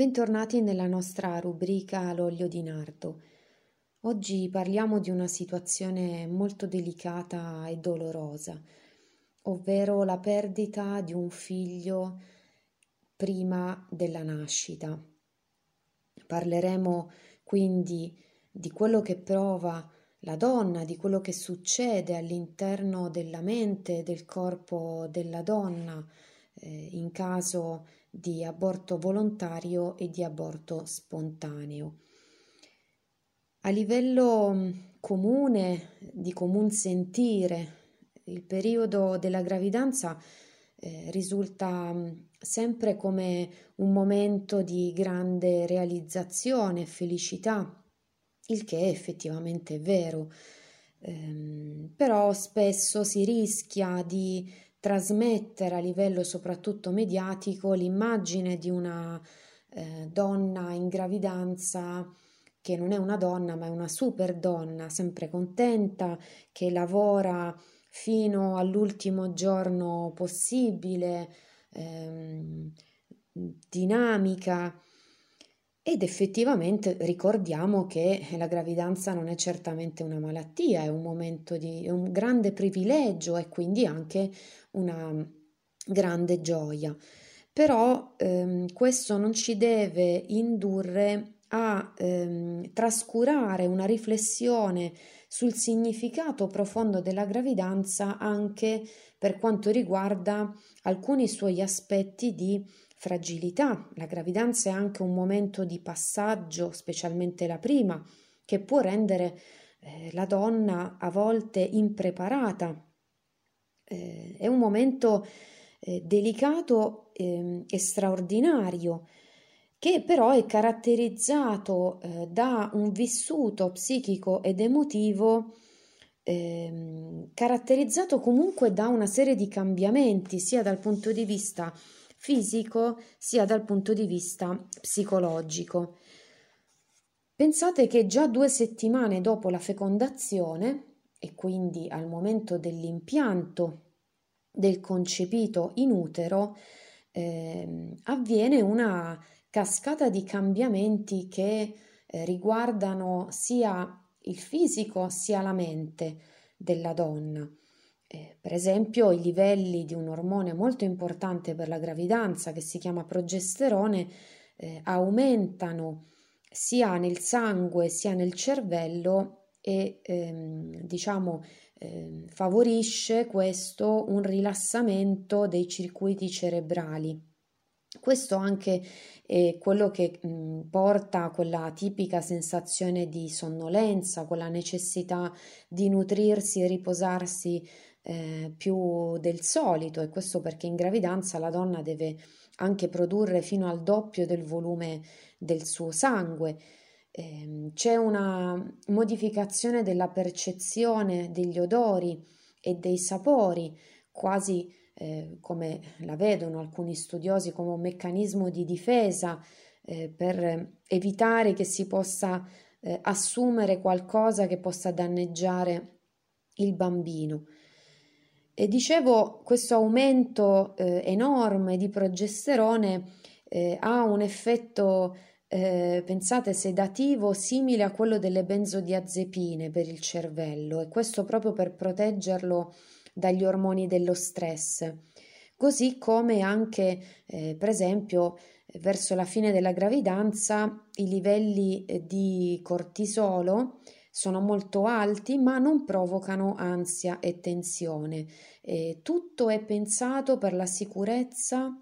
Bentornati nella nostra rubrica L'olio di nardo. Oggi parliamo di una situazione molto delicata e dolorosa, ovvero la perdita di un figlio prima della nascita. Parleremo quindi di quello che prova la donna, di quello che succede all'interno della mente e del corpo della donna eh, in caso di aborto volontario e di aborto spontaneo. A livello mm, comune, di comune sentire, il periodo della gravidanza eh, risulta mm, sempre come un momento di grande realizzazione e felicità, il che effettivamente è vero. Eh, però spesso si rischia di trasmettere a livello soprattutto mediatico l'immagine di una eh, donna in gravidanza che non è una donna ma è una super donna, sempre contenta, che lavora fino all'ultimo giorno possibile, ehm, dinamica. Ed effettivamente ricordiamo che la gravidanza non è certamente una malattia, è un momento di è un grande privilegio e quindi anche una grande gioia. Però ehm, questo non ci deve indurre a ehm, trascurare una riflessione sul significato profondo della gravidanza anche per quanto riguarda alcuni suoi aspetti di fragilità. La gravidanza è anche un momento di passaggio, specialmente la prima, che può rendere eh, la donna a volte impreparata eh, è un momento eh, delicato eh, e straordinario che però è caratterizzato eh, da un vissuto psichico ed emotivo ehm, caratterizzato comunque da una serie di cambiamenti sia dal punto di vista fisico sia dal punto di vista psicologico. Pensate che già due settimane dopo la fecondazione e quindi al momento dell'impianto del concepito in utero eh, avviene una cascata di cambiamenti che eh, riguardano sia il fisico sia la mente della donna. Eh, per esempio, i livelli di un ormone molto importante per la gravidanza che si chiama progesterone eh, aumentano sia nel sangue sia nel cervello e ehm, diciamo eh, favorisce questo un rilassamento dei circuiti cerebrali. Questo anche è quello che mh, porta a quella tipica sensazione di sonnolenza, quella necessità di nutrirsi e riposarsi eh, più del solito e questo perché in gravidanza la donna deve anche produrre fino al doppio del volume del suo sangue eh, c'è una modificazione della percezione degli odori e dei sapori, quasi eh, come la vedono alcuni studiosi come un meccanismo di difesa eh, per evitare che si possa eh, assumere qualcosa che possa danneggiare il bambino. E dicevo, questo aumento eh, enorme di progesterone eh, ha un effetto eh, pensate, sedativo simile a quello delle benzodiazepine per il cervello e questo proprio per proteggerlo dagli ormoni dello stress. Così come anche, eh, per esempio, verso la fine della gravidanza i livelli eh, di cortisolo sono molto alti ma non provocano ansia e tensione. Eh, tutto è pensato per la sicurezza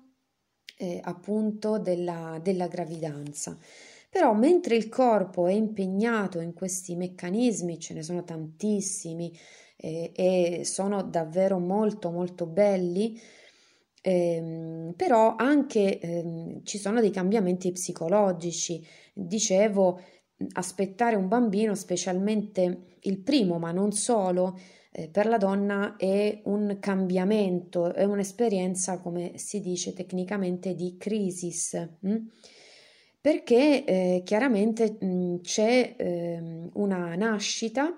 eh, appunto della, della gravidanza. Però mentre il corpo è impegnato in questi meccanismi, ce ne sono tantissimi eh, e sono davvero molto molto belli, ehm, però anche ehm, ci sono dei cambiamenti psicologici. Dicevo, aspettare un bambino, specialmente il primo, ma non solo, eh, per la donna è un cambiamento, è un'esperienza, come si dice tecnicamente, di crisis, mh? Hm? perché eh, chiaramente mh, c'è eh, una nascita,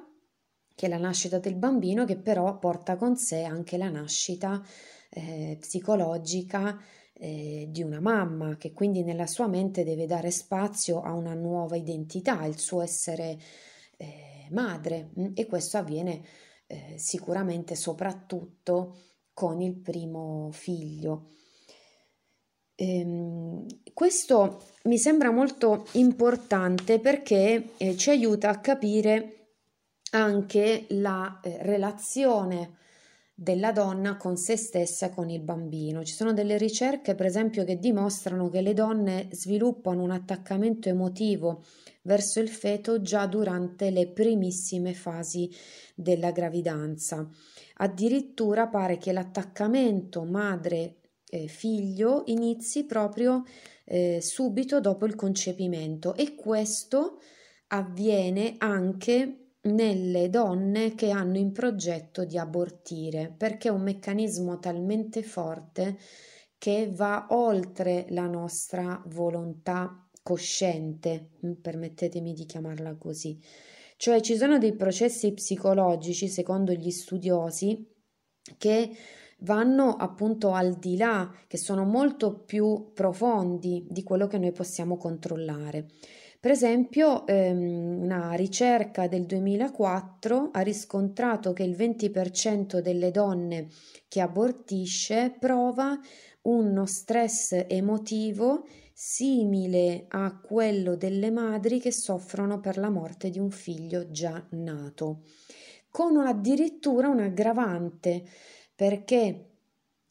che è la nascita del bambino, che però porta con sé anche la nascita eh, psicologica eh, di una mamma, che quindi nella sua mente deve dare spazio a una nuova identità, il suo essere eh, madre mm, e questo avviene eh, sicuramente soprattutto con il primo figlio. Ehm, questo mi sembra molto importante perché eh, ci aiuta a capire anche la eh, relazione della donna con se stessa e con il bambino. Ci sono delle ricerche, per esempio, che dimostrano che le donne sviluppano un attaccamento emotivo verso il feto già durante le primissime fasi della gravidanza. Addirittura pare che l'attaccamento madre eh, figlio inizi proprio eh, subito dopo il concepimento e questo avviene anche nelle donne che hanno in progetto di abortire perché è un meccanismo talmente forte che va oltre la nostra volontà cosciente, mm, permettetemi di chiamarla così. Cioè ci sono dei processi psicologici, secondo gli studiosi, che vanno appunto al di là, che sono molto più profondi di quello che noi possiamo controllare. Per esempio, ehm, una ricerca del 2004 ha riscontrato che il 20% delle donne che abortisce prova uno stress emotivo simile a quello delle madri che soffrono per la morte di un figlio già nato, con addirittura un aggravante perché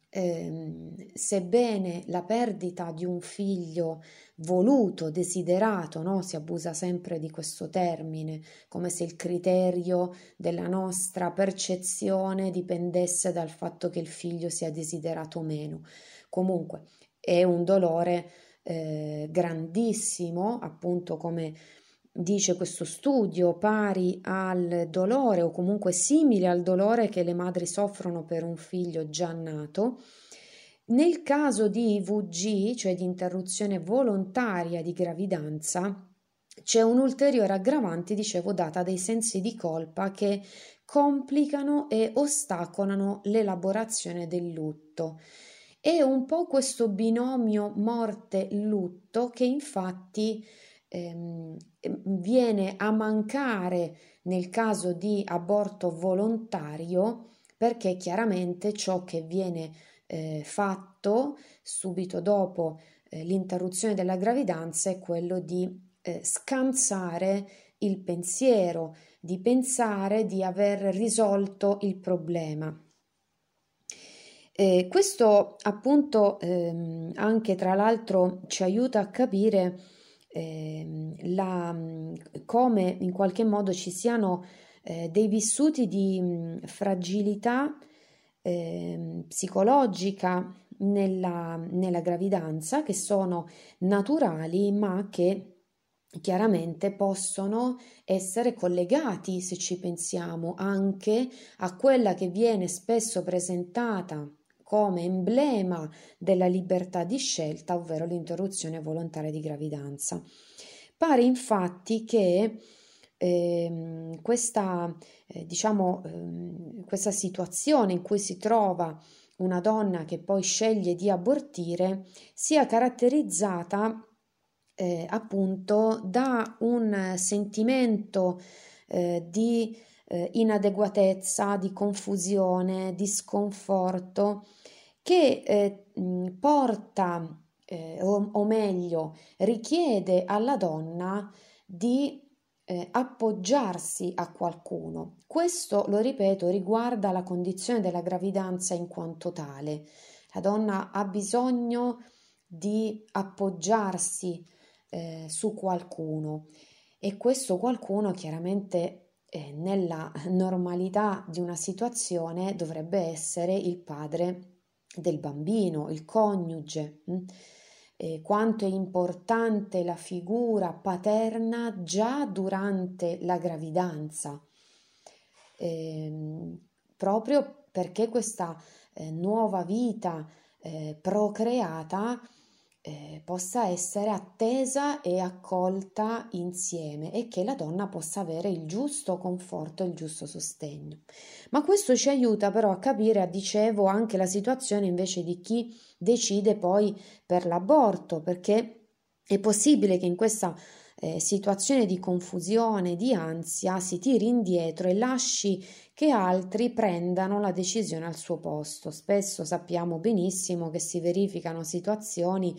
eh, sebbene la perdita di un figlio voluto, desiderato, no? si abusa sempre di questo termine, come se il criterio della nostra percezione dipendesse dal fatto che il figlio sia desiderato o meno. Comunque è un dolore eh, grandissimo, appunto come dice questo studio, pari al dolore o comunque simile al dolore che le madri soffrono per un figlio già nato. Nel caso di IVG, cioè di interruzione volontaria di gravidanza, c'è un'ulteriore aggravante, dicevo, data dai sensi di colpa che complicano e ostacolano l'elaborazione del lutto. È un po' questo binomio morte-lutto che infatti ehm, viene a mancare nel caso di aborto volontario perché chiaramente ciò che viene eh, fatto subito dopo eh, l'interruzione della gravidanza è quello di eh, scansare il pensiero, di pensare di aver risolto il problema. Eh, questo appunto ehm, anche tra l'altro ci aiuta a capire eh, la, come in qualche modo ci siano eh, dei vissuti di mh, fragilità eh, psicologica nella, nella gravidanza che sono naturali ma che chiaramente possono essere collegati, se ci pensiamo, anche a quella che viene spesso presentata come emblema della libertà di scelta, ovvero l'interruzione volontaria di gravidanza. Pare infatti che eh, questa, eh, diciamo, eh, questa situazione in cui si trova una donna che poi sceglie di abortire sia caratterizzata eh, appunto da un sentimento eh, di eh, inadeguatezza, di confusione, di sconforto che porta, o, o, meglio, richiede alla donna di eh, appoggiarsi a qualcuno. Questo, lo ripeto, riguarda la condizione della gravidanza in quanto tale. La donna ha bisogno di appoggiarsi eh, su qualcuno e questo qualcuno chiaramente eh, nella normalità di una situazione dovrebbe essere il padre del bambino, il coniuge. Hm? Eh, quanto è importante la figura paterna già durante la gravidanza, eh, proprio perché questa eh, nuova vita eh, procreata eh, possa essere attesa e accolta insieme e che la donna possa avere il giusto conforto e il giusto sostegno. Ma questo ci aiuta però a capire, dicevo, anche la situazione invece di chi decide poi per l'aborto, perché è possibile che in questa eh, situazione di confusione, di ansia, si tiri indietro e lasci che altri prendano la decisione al suo posto. Spesso sappiamo benissimo che si verificano situazioni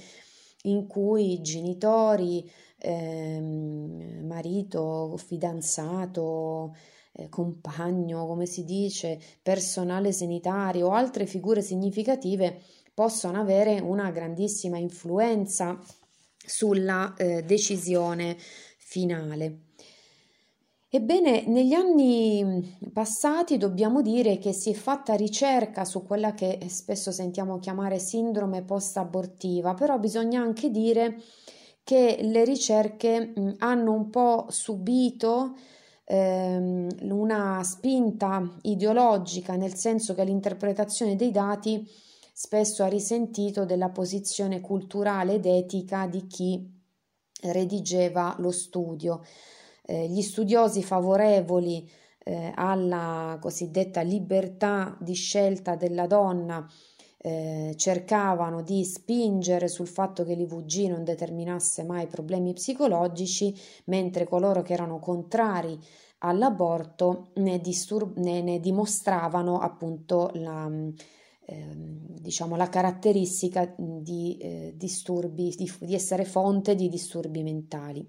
in cui genitori, ehm, marito, fidanzato, eh, compagno, come si dice, personale sanitario o altre figure significative possono avere una grandissima influenza sulla eh, decisione finale. Ebbene, negli anni passati dobbiamo dire che si è fatta ricerca su quella che spesso sentiamo chiamare sindrome post-abortiva, però bisogna anche dire che le ricerche hanno un po' subito ehm, una spinta ideologica, nel senso che l'interpretazione dei dati spesso ha risentito della posizione culturale ed etica di chi redigeva lo studio. Eh, gli studiosi favorevoli eh, alla cosiddetta libertà di scelta della donna eh, cercavano di spingere sul fatto che l'IVG non determinasse mai problemi psicologici, mentre coloro che erano contrari all'aborto ne, distur- ne, ne dimostravano appunto la, diciamo, la caratteristica di eh, disturbi, di, di, essere fonte di disturbi mentali.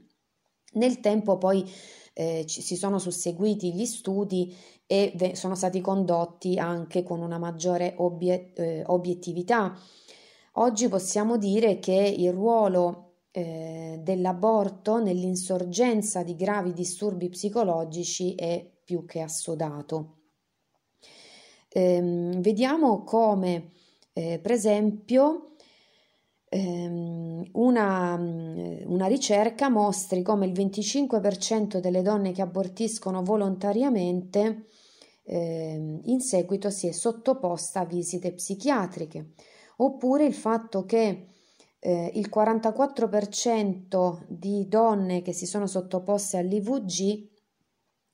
Nel tempo poi eh, ci, si sono susseguiti gli studi e ve, sono stati condotti anche con una maggiore obiet, eh, obiettività. Oggi possiamo dire che il ruolo eh, dell'aborto nell'insorgenza di gravi disturbi psicologici è più che assodato ehm, vediamo come, eh, per esempio, ehm, una, mm, una, ricerca mostri come il 25% delle donne che abortiscono volontariamente eh, in seguito si è sottoposta a visite psichiatriche, oppure il fatto che eh, il 44% di donne che si sono sottoposte all'IVG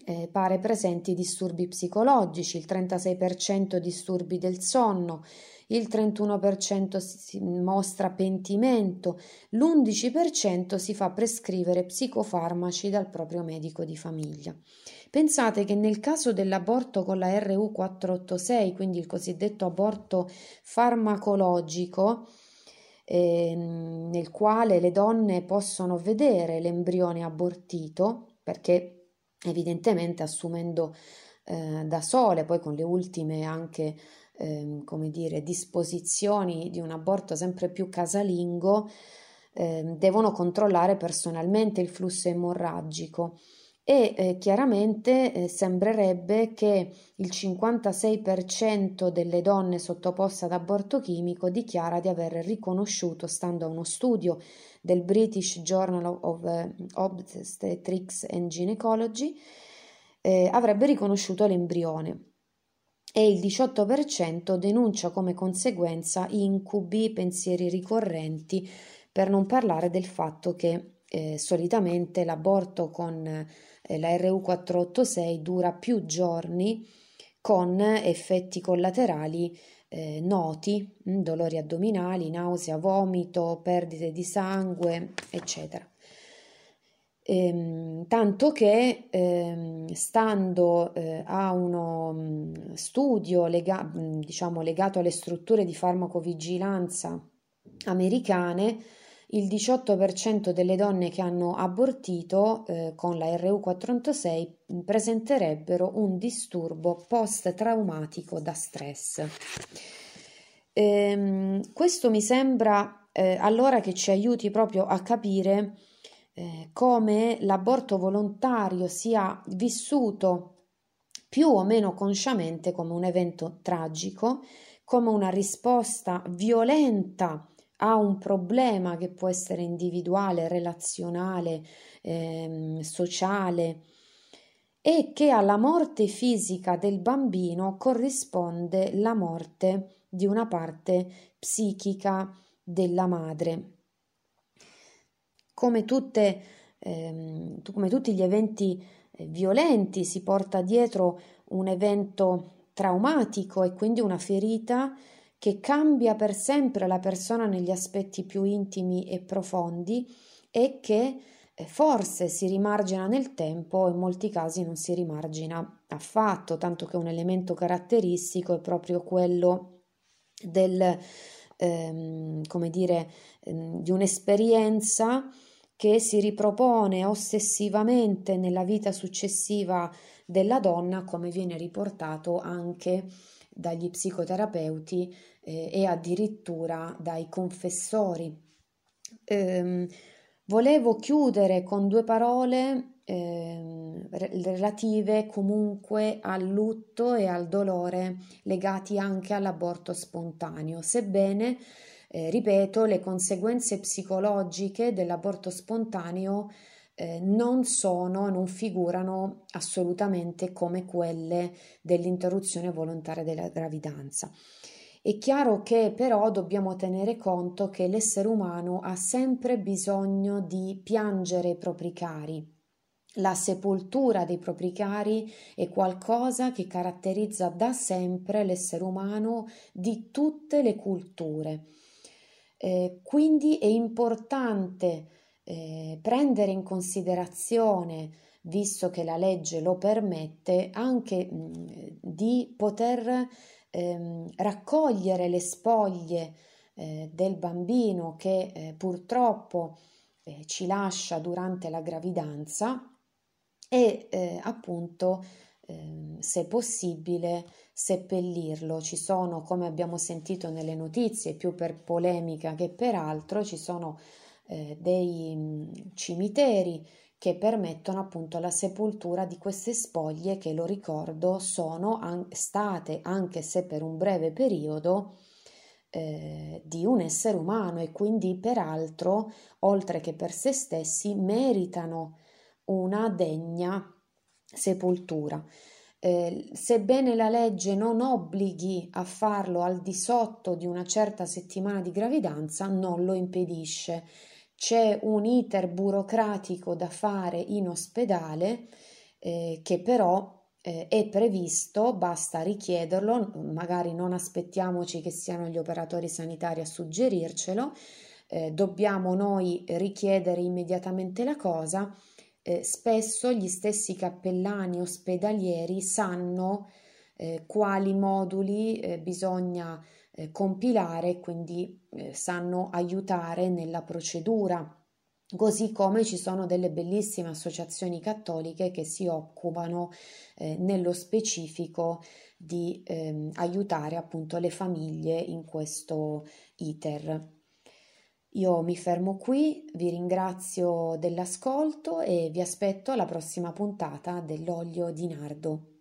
eh, pare presenti disturbi psicologici, il 36% disturbi del sonno, il 31% si mostra pentimento, l'11% si fa prescrivere psicofarmaci dal proprio medico di famiglia. Pensate che nel caso dell'aborto con la RU486, quindi il cosiddetto aborto farmacologico, eh, nel quale le donne possono vedere l'embrione abortito, perché evidentemente assumendo eh, da sole, poi con le ultime anche eh, come dire, disposizioni di un aborto sempre più casalingo, eh, devono controllare personalmente il flusso emorragico. E eh, chiaramente eh, sembrerebbe che il 56% delle donne sottoposte ad aborto chimico dichiara di aver riconosciuto, stando a uno studio del British Journal of eh, Obstetrics and Gynecology, eh, avrebbe riconosciuto l'embrione. E il 18% denuncia come conseguenza incubi, pensieri ricorrenti, per non parlare del fatto che eh, solitamente l'aborto con eh, la RU486 dura più giorni con effetti collaterali eh, noti, mm, dolori addominali, nausea, vomito, perdite di sangue, eccetera. Ehm, tanto che ehm, stando eh, a uno mm, studio lega- mm, diciamo, legato alle strutture di farmacovigilanza americane, il 18% delle donne che hanno abortito eh, con la RU486 presenterebbero un disturbo post-traumatico da stress. Ehm, questo mi sembra eh, allora che ci aiuti proprio a capire eh, come l'aborto volontario sia vissuto più o meno consciamente come un evento tragico, come una risposta violenta ha un problema che può essere individuale, relazionale, ehm, sociale e che alla morte fisica del bambino corrisponde la morte di una parte psichica della madre. come, tutte, ehm, come tutti gli eventi eh, violenti si porta dietro un evento traumatico e quindi una ferita che cambia per sempre la persona negli aspetti più intimi e profondi e che eh, forse si rimargina nel tempo, in molti casi non si rimargina affatto, tanto che un elemento caratteristico è proprio quello del, ehm, come dire, ehm, di un'esperienza che si ripropone ossessivamente nella vita successiva della donna, come viene riportato anche dagli psicoterapeuti eh, e addirittura dai confessori. Eh, volevo chiudere con due parole eh, relative comunque al lutto e al dolore legati anche all'aborto spontaneo, sebbene eh, ripeto, le conseguenze psicologiche dell'aborto spontaneo eh, non sono, non figurano assolutamente come quelle dell'interruzione volontaria della gravidanza. È chiaro che però dobbiamo tenere conto che l'essere umano ha sempre bisogno di piangere i propri cari. La sepoltura dei propri cari è qualcosa che caratterizza da sempre l'essere umano di tutte le culture. Eh, quindi è importante eh, prendere in considerazione, visto che la legge lo permette, anche mh, di poter ehm, raccogliere le spoglie eh, del bambino che eh, purtroppo eh, ci lascia durante la gravidanza e eh, appunto Ehm, se possibile, seppellirlo. Ci sono, come abbiamo sentito nelle notizie, più per polemica che per altro, ci sono eh, dei cimiteri che permettono appunto la sepoltura di queste spoglie che, lo ricordo, sono an- state, anche se per un breve periodo, eh, di un essere umano e quindi peraltro, oltre che per se stessi, meritano una degna sepoltura. Eh, sebbene la legge non obblighi a farlo al di sotto di una certa settimana di gravidanza, non lo impedisce. C'è un iter burocratico da fare in ospedale eh, che però eh, è previsto, basta richiederlo, magari non aspettiamoci che siano gli operatori sanitari a suggerircelo, eh, dobbiamo noi richiedere immediatamente la cosa eh, spesso gli stessi cappellani ospedalieri sanno eh, quali moduli eh, bisogna eh, compilare, quindi eh, sanno aiutare nella procedura. Così come ci sono delle bellissime associazioni cattoliche che si occupano eh, nello specifico di ehm, aiutare appunto le famiglie in questo iter. Io mi fermo qui, vi ringrazio dell'ascolto e vi aspetto alla prossima puntata dell'olio di nardo.